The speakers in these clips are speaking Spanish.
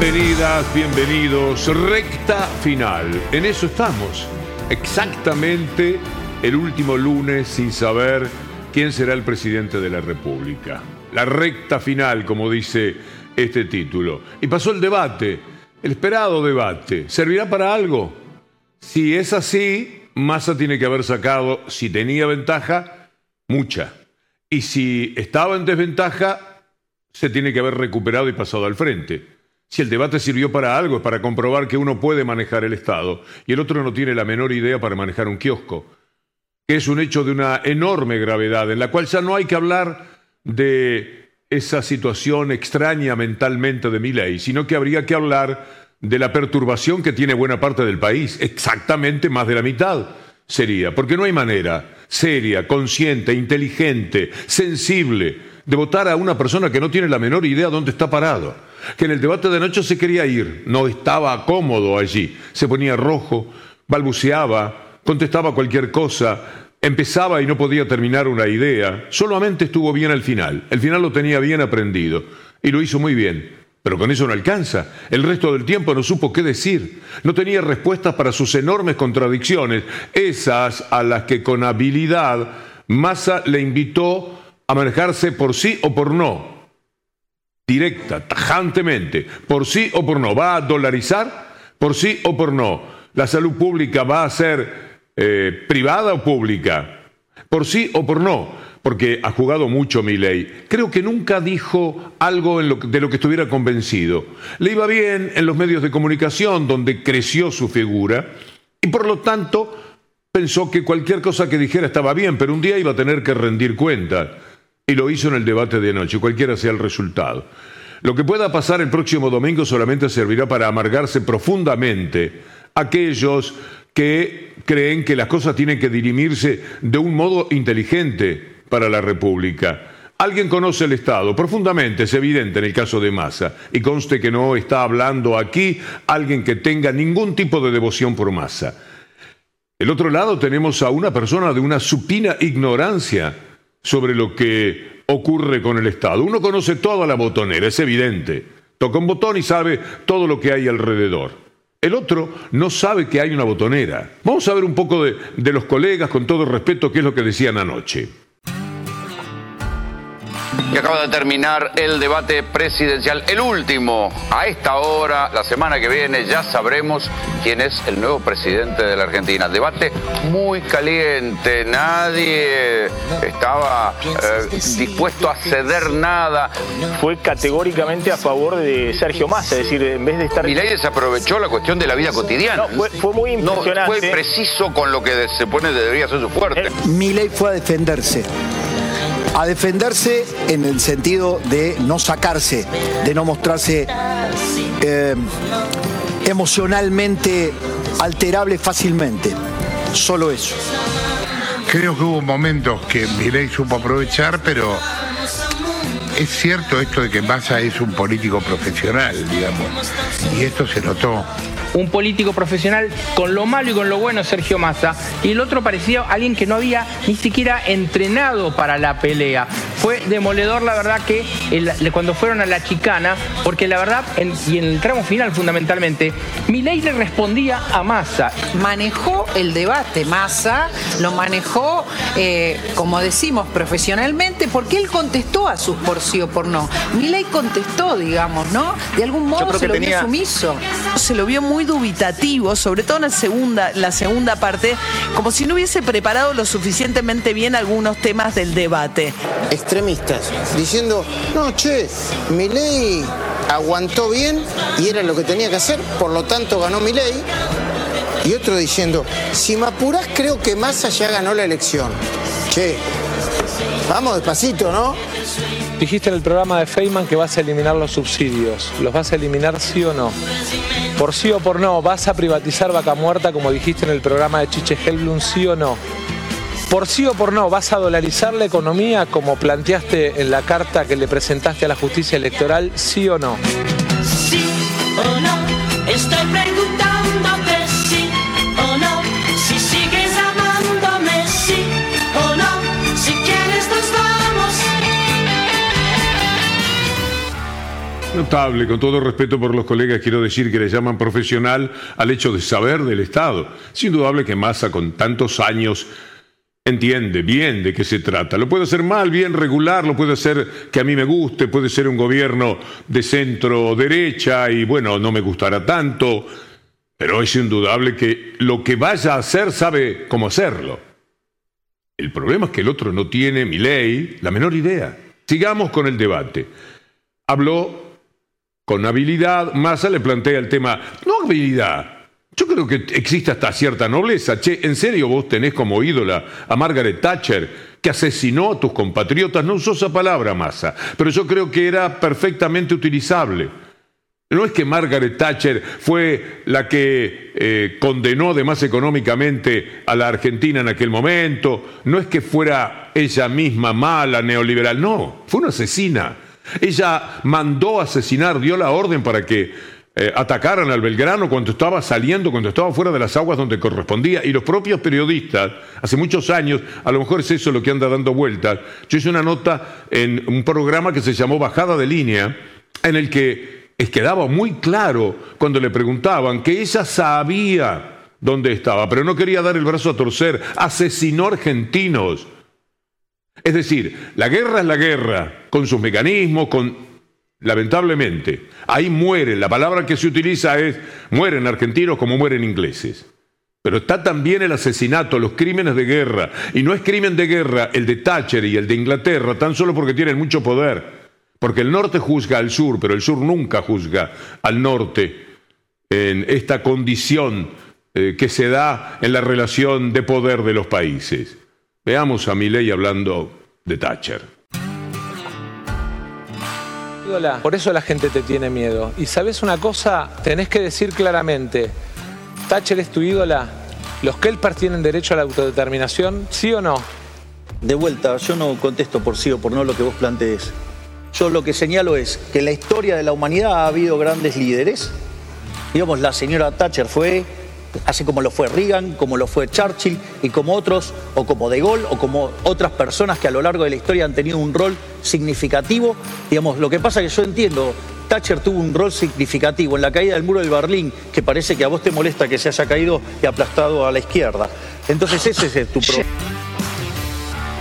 Bienvenidas, bienvenidos. Recta final. En eso estamos. Exactamente el último lunes sin saber quién será el presidente de la República. La recta final, como dice este título. Y pasó el debate, el esperado debate. ¿Servirá para algo? Si es así, Massa tiene que haber sacado, si tenía ventaja, mucha. Y si estaba en desventaja, se tiene que haber recuperado y pasado al frente. Si el debate sirvió para algo es para comprobar que uno puede manejar el Estado y el otro no tiene la menor idea para manejar un kiosco, que es un hecho de una enorme gravedad, en la cual ya no hay que hablar de esa situación extraña mentalmente de mi ley, sino que habría que hablar de la perturbación que tiene buena parte del país, exactamente más de la mitad sería, porque no hay manera seria, consciente, inteligente, sensible de votar a una persona que no tiene la menor idea dónde está parado, que en el debate de noche se quería ir, no estaba cómodo allí, se ponía rojo, balbuceaba, contestaba cualquier cosa, empezaba y no podía terminar una idea, solamente estuvo bien al final, el final lo tenía bien aprendido y lo hizo muy bien. Pero con eso no alcanza. El resto del tiempo no supo qué decir. No tenía respuestas para sus enormes contradicciones, esas a las que con habilidad Massa le invitó a manejarse por sí o por no. Directa, tajantemente, por sí o por no. ¿Va a dolarizar? Por sí o por no. ¿La salud pública va a ser eh, privada o pública? Por sí o por no. Porque ha jugado mucho mi ley. Creo que nunca dijo algo de lo que estuviera convencido. Le iba bien en los medios de comunicación, donde creció su figura, y por lo tanto pensó que cualquier cosa que dijera estaba bien, pero un día iba a tener que rendir cuentas y lo hizo en el debate de anoche, cualquiera sea el resultado. Lo que pueda pasar el próximo domingo solamente servirá para amargarse profundamente aquellos que creen que las cosas tienen que dirimirse de un modo inteligente para la República. Alguien conoce el Estado profundamente, es evidente en el caso de Massa, y conste que no está hablando aquí alguien que tenga ningún tipo de devoción por Massa. El otro lado tenemos a una persona de una supina ignorancia sobre lo que ocurre con el Estado. Uno conoce toda la botonera, es evidente. Toca un botón y sabe todo lo que hay alrededor. El otro no sabe que hay una botonera. Vamos a ver un poco de, los colegas, con todo respeto, qué es lo que decían anoche. Y acaba de terminar el debate presidencial, el último. A esta hora, la semana que viene, ya sabremos quién es el nuevo presidente de la Argentina. Debate muy caliente, nadie estaba eh, dispuesto a ceder nada. Fue categóricamente a favor de Sergio Massa, es decir, en vez de estar... Milei desaprovechó la cuestión de la vida cotidiana. No, fue, muy impresionante. No fue preciso con lo que se pone debería ser su fuerte. Milei fue a defenderse a defenderse en el sentido de no sacarse, de no mostrarse eh, emocionalmente alterable fácilmente. Solo eso. Creo que hubo momentos que Milei supo aprovechar, pero es cierto esto de que Massa es un político profesional, digamos, y esto se notó un político profesional con lo malo y con lo bueno Sergio Massa y el otro parecía alguien que no había ni siquiera entrenado para la pelea. Fue demoledor la verdad que cuando fueron a la chicana, porque la verdad, y en el tramo final fundamentalmente, Milei le respondía a Massa. Manejó el debate Massa, lo manejó, eh, como decimos, profesionalmente, porque él contestó a sus por sí o por no. Milei contestó, digamos, ¿no? De algún modo se lo vio sumiso. Se lo vio muy muy dubitativo, sobre todo en la segunda, la segunda parte, como si no hubiese preparado lo suficientemente bien algunos temas del debate. Diciendo, no, che, mi ley aguantó bien y era lo que tenía que hacer, por lo tanto ganó mi ley. Y otro diciendo, si me apurás creo que Massa ya ganó la elección. Che, vamos despacito, ¿no? Dijiste en el programa de Feynman que vas a eliminar los subsidios. ¿Los vas a eliminar sí o no? Por sí o por no, ¿vas a privatizar Vaca Muerta como dijiste en el programa de Chiche Helblum, sí o no? Por sí o por no, ¿vas a dolarizar la economía como planteaste en la carta que le presentaste a la justicia electoral, sí o no? Sí o no, estoy Notable, con todo respeto por los colegas, quiero decir que le llaman profesional al hecho de saber del Estado. Es indudable que Massa, con tantos años, entiende bien de qué se trata. Lo puede hacer mal, bien regular, lo puede hacer que a mí me guste, puede ser un gobierno de centro derecha y bueno, no me gustará tanto, pero es indudable que lo que vaya a hacer sabe cómo hacerlo. El problema es que el otro no tiene, mi ley, la menor idea. Sigamos con el debate. Habló con habilidad, Massa le plantea el tema, no habilidad, yo creo que existe hasta cierta nobleza. Che, ¿en serio vos tenés como ídola a Margaret Thatcher, que asesinó a tus compatriotas? No usó esa palabra, Massa, pero yo creo que era perfectamente utilizable. No es que Margaret Thatcher fue la que eh, condenó además económicamente a la Argentina en aquel momento, no es que fuera ella misma mala, neoliberal, no, fue una asesina. Ella mandó asesinar, dio la orden para que eh, atacaran al Belgrano cuando estaba saliendo, cuando estaba fuera de las aguas donde correspondía. Y los propios periodistas, hace muchos años, a lo mejor es eso lo que anda dando vueltas. Yo hice una nota en un programa que se llamó Bajada de Línea, en el que quedaba muy claro cuando le preguntaban que ella sabía dónde estaba, pero no quería dar el brazo a torcer. Asesinó argentinos es decir, la guerra es la guerra, con sus mecanismos, con... Lamentablemente, ahí mueren, la palabra que se utiliza es mueren argentinos como mueren ingleses. Pero está también el asesinato, los crímenes de guerra. Y no es crimen de guerra el de Thatcher y el de Inglaterra, tan solo porque tienen mucho poder. Porque el norte juzga al sur, pero el sur nunca juzga al norte en esta condición eh, que se da en la relación de poder de los países. Veamos a Milei hablando de Thatcher. Por eso la gente te tiene miedo. Y sabes una cosa, tenés que decir claramente, Thatcher es tu ídola, los Kelpers tienen derecho a la autodeterminación, ¿sí o no? De vuelta, yo no contesto por sí o por no lo que vos plantees. Yo lo que señalo es que en la historia de la humanidad ha habido grandes líderes. Digamos, la señora Thatcher fue así como lo fue Reagan, como lo fue Churchill y como otros, o como De Gaulle, o como otras personas que a lo largo de la historia han tenido un rol significativo. Digamos, lo que pasa es que yo entiendo, Thatcher tuvo un rol significativo en la caída del muro del Berlín, que parece que a vos te molesta que se haya caído y aplastado a la izquierda. Entonces ese es tu problema.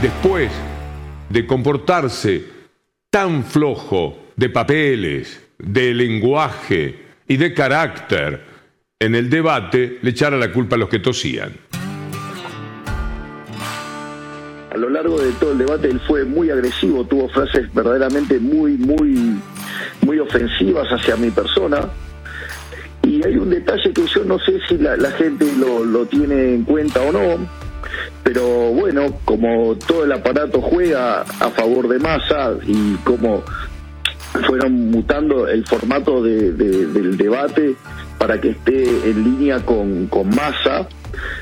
Después de comportarse tan flojo de papeles, de lenguaje y de carácter, en el debate le echara la culpa a los que tosían. A lo largo de todo el debate él fue muy agresivo, tuvo frases verdaderamente muy, muy, muy ofensivas hacia mi persona. Y hay un detalle que yo no sé si la, gente lo, tiene en cuenta o no, pero bueno, como todo el aparato juega a favor de masa y como fueron mutando el formato del debate para que esté en línea con, con Massa.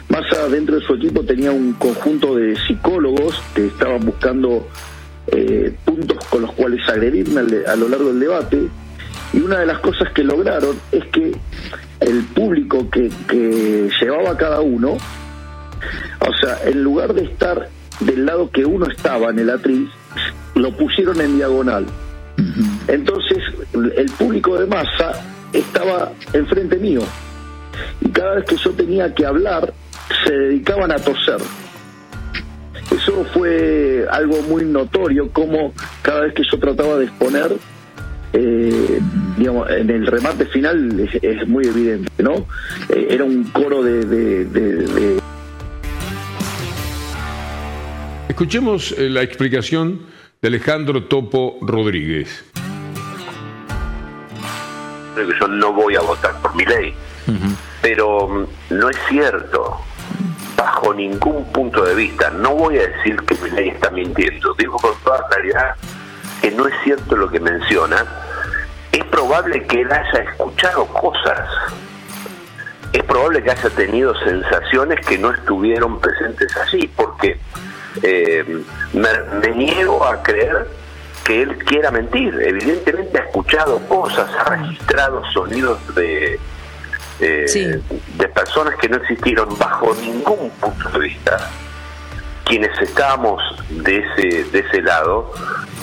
Massa dentro de su equipo tenía un conjunto de psicólogos que estaban buscando eh, puntos con los cuales agredirme a lo largo del debate y una de las cosas que lograron es que el público que, que llevaba cada uno, o sea, en lugar de estar del lado que uno estaba en el atriz, lo pusieron en diagonal. Entonces, el público de masa estaba enfrente mío. Y cada vez que yo tenía que hablar, se dedicaban a toser. Eso fue algo muy notorio, como cada vez que yo trataba de exponer, eh, digamos, en el remate final es, muy evidente, ¿no? Eh, era un coro de, de... Escuchemos eh, la explicación de Alejandro Topo Rodríguez que yo no voy a votar por mi ley. Pero mm, no es cierto, bajo ningún punto de vista. No voy a decir que mi ley está mintiendo. Digo con toda claridad que no es cierto lo que menciona. Es probable que él haya escuchado cosas. Es probable que haya tenido sensaciones que no estuvieron presentes allí, porque eh, me niego a creer que él quiera mentir. Evidentemente ha escuchado cosas, ha registrado sonidos de, de personas que no existieron bajo ningún punto de vista. Quienes estábamos de ese, de ese lado,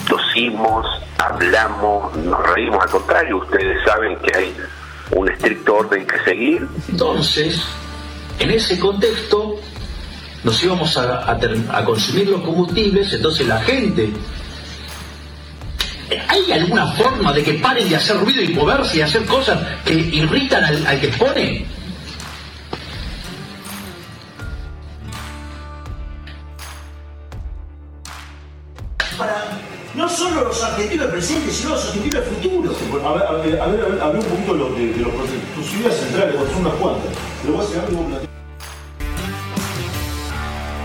tosimos, hablamos, nos reímos, al contrario, ustedes saben que hay un estricto orden que seguir. Entonces, en ese contexto, nos íbamos a, a ter- a consumir los combustibles, entonces la gente... ¿Hay alguna forma de que paren de hacer ruido y moverse y hacer cosas que irritan al, al que expone? para no solo los argentinos del presente, sino los argentinos del futuro. a ver, a ver, a ver, a ver, un poquito de, lo- de- de los procesos. tus ideas centrales, porque son unas cuantas. Pero voy a hacer algo plantear.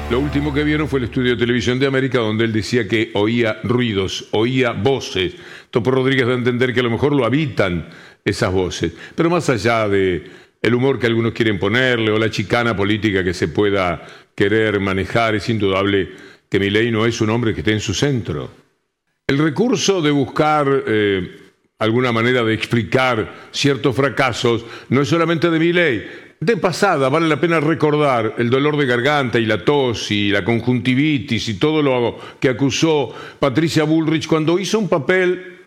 Lo último que vieron fue el estudio de televisión de América donde él decía que oía ruidos, oía voces. Topo Rodríguez da a entender que a lo mejor lo habitan esas voces. Pero más allá de el humor que algunos quieren ponerle o la chicana política que se pueda querer manejar, es indudable que Milei no es un hombre que esté en su centro. El recurso de buscar eh, alguna manera de explicar ciertos fracasos no es solamente de Milei. De pasada, vale la pena recordar el dolor de garganta y la tos y la conjuntivitis y todo lo que acusó Patricia Bullrich cuando hizo un papel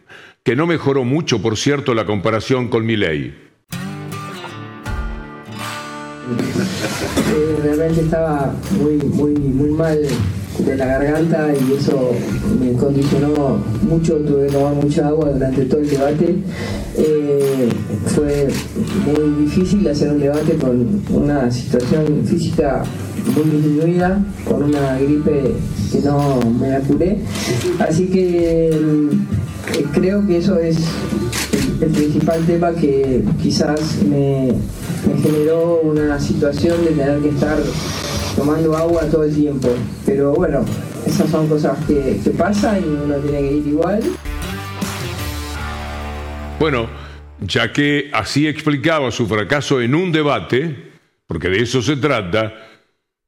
que no mejoró mucho, por cierto, la comparación con Milei. Eh, realmente estaba muy, muy, muy mal de la garganta y eso me condicionó mucho, tuve que tomar mucha agua durante todo el debate. Eh, fue muy difícil hacer un debate con una situación física muy disminuida, con una gripe que no me la curé. Así que eh, creo que eso es el principal tema que quizás me, me generó una situación de tener que estar tomando agua todo el tiempo. Pero bueno, esas son cosas que, que pasan y uno tiene que ir igual. Bueno, ya que así explicaba su fracaso en un debate, porque de eso se trata,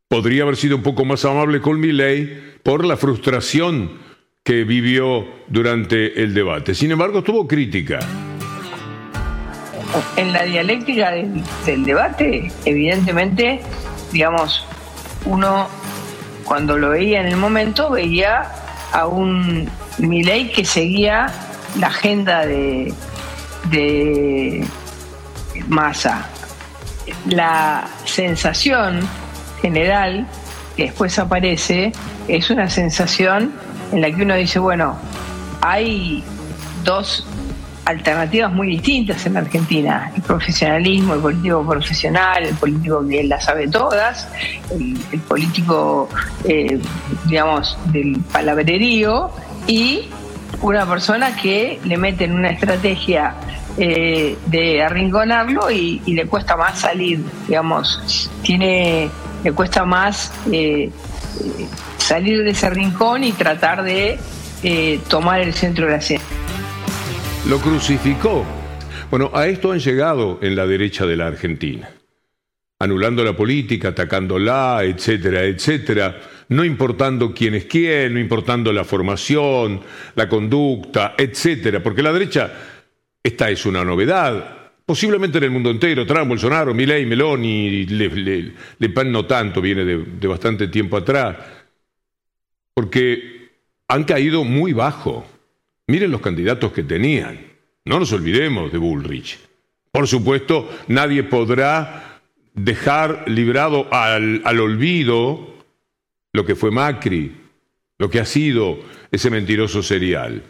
podría haber sido un poco más amable con Milei por la frustración que vivió durante el debate. Sin embargo, tuvo crítica. en la dialéctica del, del debate, evidentemente, digamos, uno cuando lo veía en el momento veía a un Milei que seguía la agenda de, de Massa. La sensación general que después aparece es una sensación en la que uno dice, bueno, hay dos alternativas muy distintas en la Argentina. El profesionalismo, el político profesional, el político que las sabe todas, el, político, eh, digamos, del palabrerío y una persona que le mete en una estrategia eh, de arrinconarlo y, le cuesta más salir, digamos, tiene, le cuesta más eh, eh, salir de ese rincón y tratar de tomar el centro de la escena. Lo crucificó. Bueno, a esto han llegado en la derecha de la Argentina. Anulando la política, atacándola, etcétera, etcétera. No importando quién es quién, no importando la formación, la conducta, etcétera. Porque la derecha, esta es una novedad. Posiblemente en el mundo entero, Trump, Bolsonaro, Milei, Meloni, Le, Le- Pen no tanto, viene de bastante tiempo atrás. Porque han caído muy bajo. Miren los candidatos que tenían. No nos olvidemos de Bullrich. Por supuesto, nadie podrá dejar librado al, al olvido lo que fue Macri, lo que ha sido ese mentiroso serial.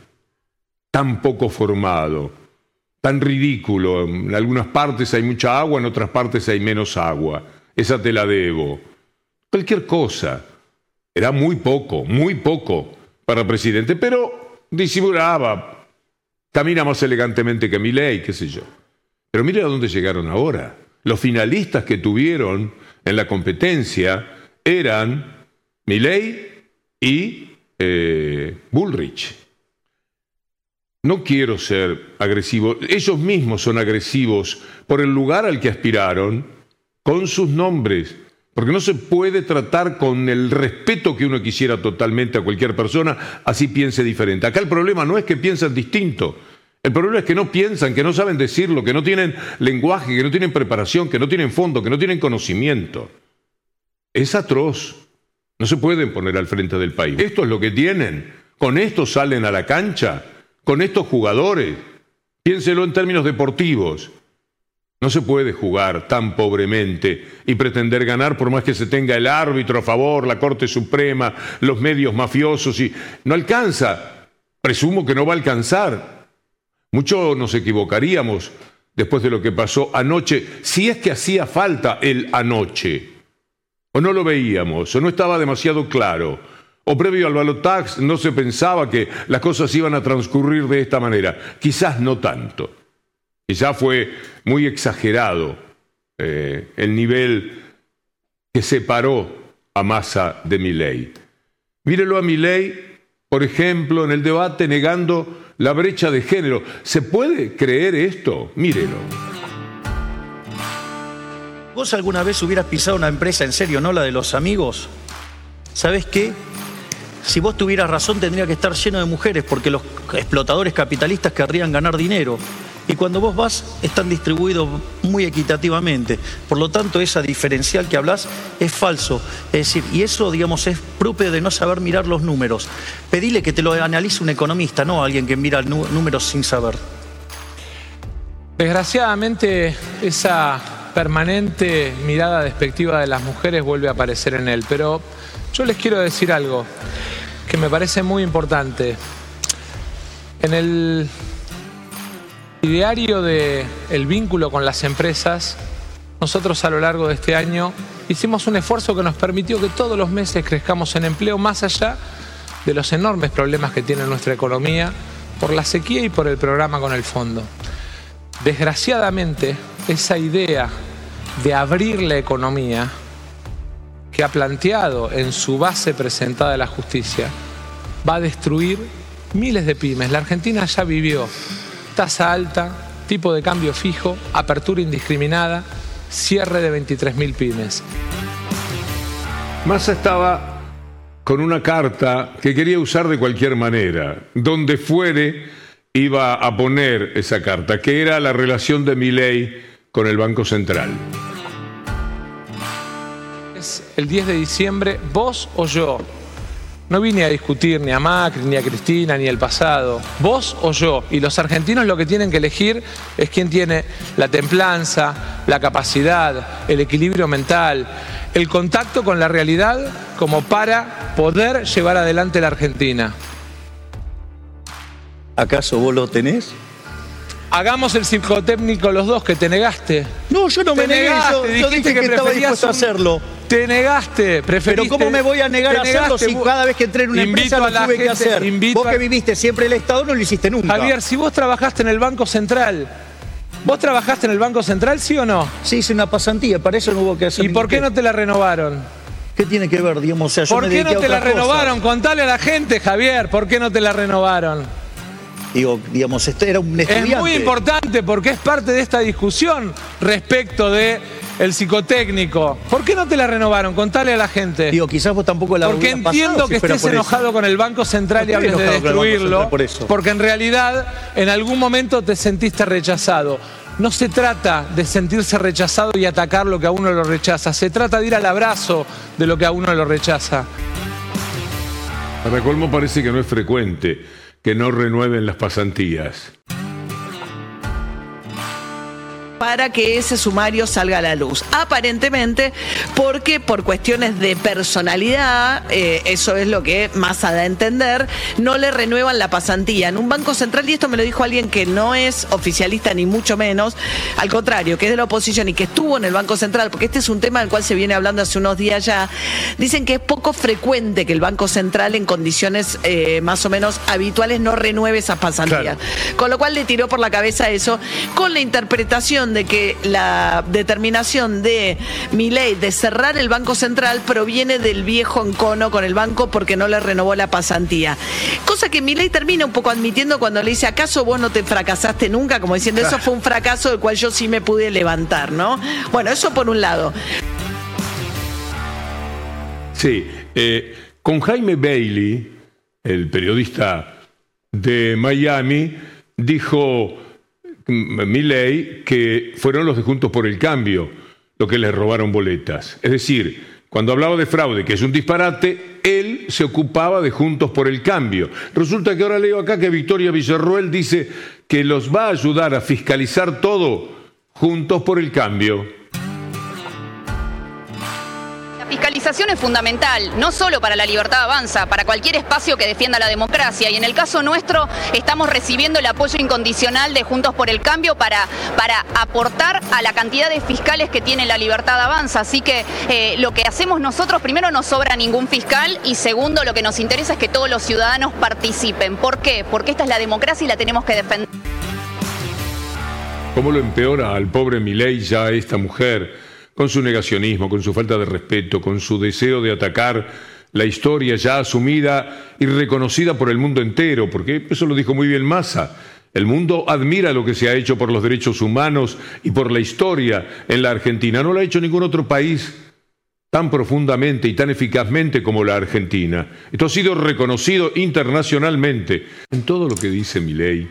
Tan poco formado, tan ridículo. En algunas partes hay mucha agua, en otras partes hay menos agua. Esa te la debo. Cualquier cosa. Era muy poco, muy poco para presidente, pero disimulaba. Camina más elegantemente que Milei, qué sé yo. Pero mire a dónde llegaron ahora. Los finalistas que tuvieron en la competencia eran Milei y eh, Bullrich. No quiero ser agresivo. Ellos mismos son agresivos por el lugar al que aspiraron, con sus nombres. Porque no se puede tratar con el respeto que uno quisiera totalmente a cualquier persona, así piense diferente. Acá el problema no es que piensan distinto. El problema es que no piensan, que no saben decirlo, que no tienen lenguaje, que no tienen preparación, que no tienen fondo, que no tienen conocimiento. Es atroz. No se pueden poner al frente del país. Esto es lo que tienen ¿Con esto salen a la cancha? ¿Con estos jugadores? Piénselo en términos deportivos. No se puede jugar tan pobremente y pretender ganar por más que se tenga el árbitro a favor, la Corte Suprema, los medios mafiosos y no alcanza. Presumo que no va a alcanzar. Mucho nos equivocaríamos después de lo que pasó anoche, si es que hacía falta el anoche. O no lo veíamos, o no estaba demasiado claro. O previo al balotax no se pensaba que las cosas iban a transcurrir de esta manera. Quizás no tanto. Quizás fue muy exagerado eh, el nivel que separó a Massa de Milei. Mírelo a Milei, por ejemplo, en el debate negando la brecha de género. ¿Se puede creer esto? Mírelo. ¿Vos alguna vez hubieras pisado una empresa en serio, no la de los amigos? ¿Sabes qué? Si vos tuvieras razón tendría que estar lleno de mujeres porque los explotadores capitalistas querrían ganar dinero. Y cuando vos vas, están distribuidos muy equitativamente. Por lo tanto, esa diferencial que hablas es falso. Es decir, y eso, digamos, es propio de no saber mirar los números. Pedile que te lo analice un economista, no alguien que mira números sin saber. Desgraciadamente, esa permanente mirada despectiva de las mujeres vuelve a aparecer en él. Pero yo les quiero decir algo que me parece muy importante. En el ideario del el vínculo con las empresas, nosotros a lo largo de este año hicimos un esfuerzo que nos permitió que todos los meses crezcamos en empleo más allá de los enormes problemas que tiene nuestra economía por la sequía y por el programa con el fondo. Desgraciadamente, esa idea de abrir la economía que ha planteado en su base presentada de la justicia va a destruir miles de pymes. La Argentina ya vivió tasa alta, tipo de cambio fijo, apertura indiscriminada, cierre de 23.000 pymes. Massa estaba con una carta que quería usar de cualquier manera. Donde fuere iba a poner esa carta, que era la relación de Milei con el Banco Central. Es el 10 de diciembre, vos o yo, no vine a discutir ni a Macri, ni a Cristina, ni el pasado. Vos o yo. Y los argentinos lo que tienen que elegir es quién tiene la templanza, la capacidad, el equilibrio mental, el contacto con la realidad como para poder llevar adelante la Argentina. ¿Acaso vos lo tenés? Hagamos el psicotécnico los dos que te negaste. No, yo no me negué, yo, yo dije que, estaba dispuesto a hacerlo. Te negaste, preferiste. Pero ¿cómo me voy a negar a hacerlo si cada vez que entré en una empresa lo tuve que hacer? Vos que viviste siempre el Estado no lo hiciste nunca. Javier, si vos trabajaste en el Banco Central, ¿vos trabajaste en el Banco Central, sí o no? Sí, hice una pasantía, para eso no hubo que hacer. ¿Y por qué no te la renovaron? ¿Qué tiene que ver, digamos? O sea, yo ¿Por me qué no te la renovaron? Contale a la gente, Javier, ¿por qué no te la renovaron? Digo, digamos, este era un estudiante. Es muy importante porque es parte de esta discusión respecto de el psicotécnico. ¿Por qué no te la renovaron? Contale a la gente. Digo, quizás vos tampoco la Porque entiendo pasado que estés por eso. enojado con el Banco Central y hables de destruirlo. Por eso. Porque en realidad en algún momento te sentiste rechazado. No se trata de sentirse rechazado y atacar lo que a uno lo rechaza. Se trata de ir al abrazo de lo que a uno lo rechaza. Para colmo parece que no es frecuente que no renueven las pasantías. Para que ese sumario salga a la luz. Aparentemente, porque por cuestiones de personalidad, eh, eso es lo que Massa da a entender, no le renuevan la pasantía. En un banco central, y esto me lo dijo alguien que no es oficialista ni mucho menos, al contrario, que es de la oposición y que estuvo en el Banco Central, porque este es un tema del cual se viene hablando hace unos días ya, dicen que es poco frecuente que el Banco Central en condiciones eh, más o menos habituales no renueve esas pasantías. Con lo cual le tiró por la cabeza eso, con la interpretación de que la determinación de Milei de cerrar el Banco Central proviene del viejo encono con el banco porque no le renovó la pasantía. Cosa que Milei termina un poco admitiendo cuando le dice, ¿acaso vos no te fracasaste nunca? Como diciendo, eso fue un fracaso del cual yo sí me pude levantar, ¿no? Bueno, eso por un lado. Sí, eh, con Jaime Bailey, el periodista de Miami, dijo Milley que fueron los de Juntos por el Cambio los que les robaron boletas. Es decir, Cuando hablaba de fraude, que es un disparate, él se ocupaba de Juntos por el Cambio. Resulta que ahora leo acá que Victoria Villarroel dice que los va a ayudar a fiscalizar todo Juntos por el Cambio. Es fundamental, no solo para la libertad avanza, para cualquier espacio que defienda la democracia. Y en el caso nuestro estamos recibiendo el apoyo incondicional de Juntos por el Cambio para, para aportar a la cantidad de fiscales que tiene la libertad avanza. Así que eh, lo que hacemos nosotros, primero no sobra ningún fiscal y segundo lo que nos interesa es que todos los ciudadanos participen. ¿Por qué? Porque esta es la democracia y la tenemos que defender. ¿Cómo lo empeora al pobre Milei ya esta mujer? Con su negacionismo, con su falta de respeto, con su deseo de atacar la historia ya asumida y reconocida por el mundo entero, porque eso lo dijo muy bien Massa. El mundo admira lo que se ha hecho por los derechos humanos y por la historia en la Argentina. No lo ha hecho ningún otro país tan profundamente y tan eficazmente como la Argentina. Esto ha sido reconocido internacionalmente en todo lo que dice mi ley.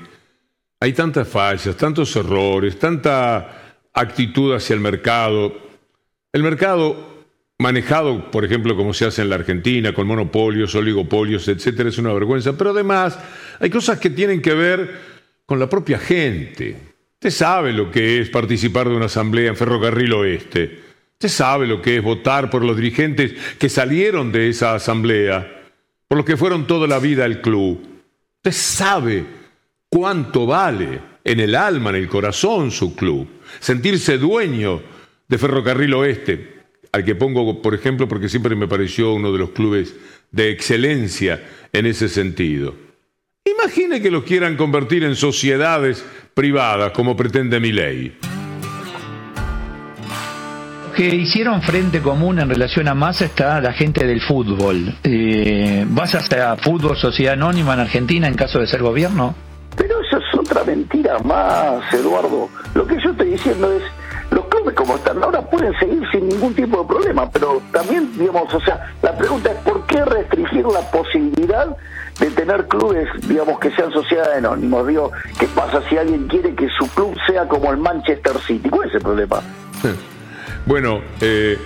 Hay tantas fallas, tantos errores, tanta actitud hacia el mercado, el mercado manejado, por ejemplo, como se hace en la Argentina, con monopolios, oligopolios, etcétera, es una vergüenza. Pero además, hay cosas que tienen que ver con la propia gente. Usted sabe lo que es participar de una asamblea en Ferrocarril Oeste. Usted sabe lo que es votar por los dirigentes que salieron de esa asamblea, por los que fueron toda la vida al club. Usted sabe cuánto vale en el alma, en el corazón su club. Sentirse dueño de Ferrocarril Oeste, al que pongo, por ejemplo, porque siempre me pareció uno de los clubes de excelencia en ese sentido. Imagine que los quieran convertir en sociedades privadas, como pretende mi ley. que hicieron frente común en relación a Massa está la gente del fútbol. Eh, ¿Vas a fútbol sociedad anónima en Argentina en caso de ser gobierno? Pero eso es otra mentira más, Eduardo. Lo que yo estoy diciendo es, los clubes como están ahora pueden seguir sin ningún tipo de problema, pero también, digamos, o sea, la pregunta es por qué restringir la posibilidad de tener clubes, digamos, que sean sociedades anónimos. Digo, ¿qué pasa si alguien quiere que su club sea como el Manchester City? ¿Cuál es el problema? Bueno, eh,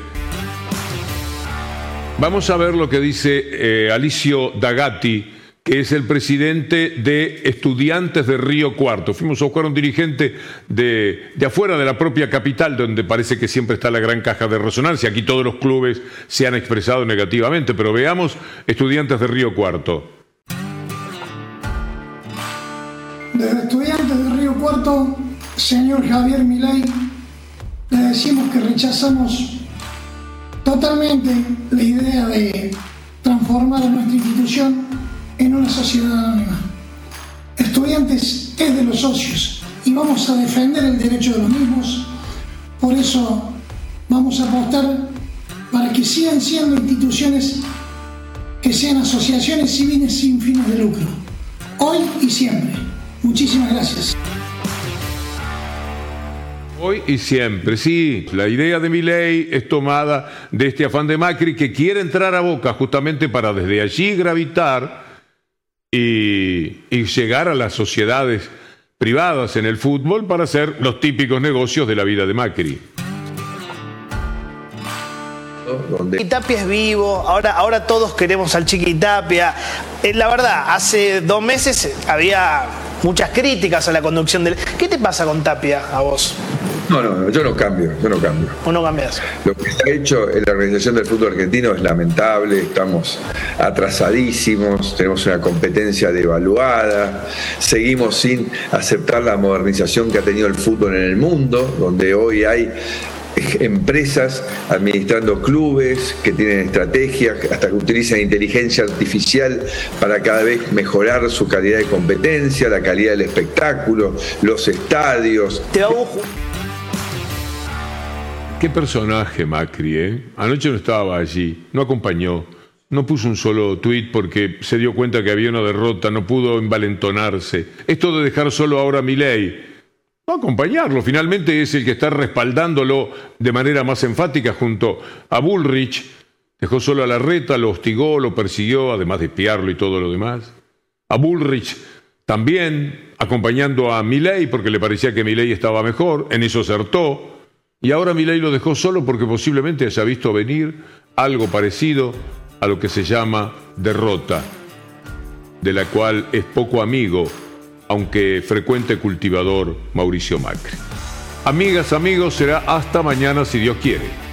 vamos a ver lo que dice eh, Alicio Dagatti que es el presidente de Estudiantes de Río Cuarto. Fuimos a buscar un dirigente de, de, afuera de la propia capital, donde parece que siempre está la gran caja de resonancia. Aquí todos los clubes se han expresado negativamente, pero veamos Estudiantes de Río Cuarto. Desde Estudiantes de Río Cuarto, señor Javier Milei, le decimos que rechazamos totalmente la idea de transformar a nuestra institución en una sociedad anónima. Estudiantes es de los socios y vamos a defender el derecho de los mismos. Por eso vamos a apostar para que sigan siendo instituciones que sean asociaciones civiles sin fines de lucro. Hoy y siempre. Muchísimas gracias. Hoy y siempre, sí, la idea de mi ley es tomada de este afán de Macri que quiere entrar a Boca justamente para desde allí gravitar y, llegar a las sociedades privadas en el fútbol para hacer los típicos negocios de la vida de Macri. Chiquitapia es vivo, ahora, ahora todos queremos al Chiquitapia. Eh, la verdad, hace dos meses había muchas críticas a la conducción del... ¿Qué te pasa con Tapia a vos? No, no, yo no cambio, yo no cambio. ¿O no cambias? Lo que se ha hecho en la organización del fútbol argentino es lamentable, estamos atrasadísimos, tenemos una competencia devaluada, seguimos sin aceptar la modernización que ha tenido el fútbol en el mundo, donde hoy hay empresas administrando clubes que tienen estrategias, hasta que utilizan inteligencia artificial para cada vez mejorar su calidad de competencia, la calidad del espectáculo, los estadios. Te Qué personaje Macri, ¿eh? Anoche no estaba allí, no acompañó, no puso un solo tuit porque se dio cuenta que había una derrota, no pudo envalentonarse. Esto de dejar solo ahora a Milei, no acompañarlo, finalmente es el que está respaldándolo de manera más enfática junto a Bullrich. Dejó solo a la reta, lo hostigó, lo persiguió, además de espiarlo y todo lo demás. A Bullrich también, acompañando a Milei porque le parecía que Milei estaba mejor, en eso acertó. Y ahora Milei lo dejó solo porque posiblemente haya visto venir algo parecido a lo que se llama derrota, de la cual es poco amigo, aunque frecuente cultivador Mauricio Macri. Amigas, amigos, será hasta mañana si Dios quiere.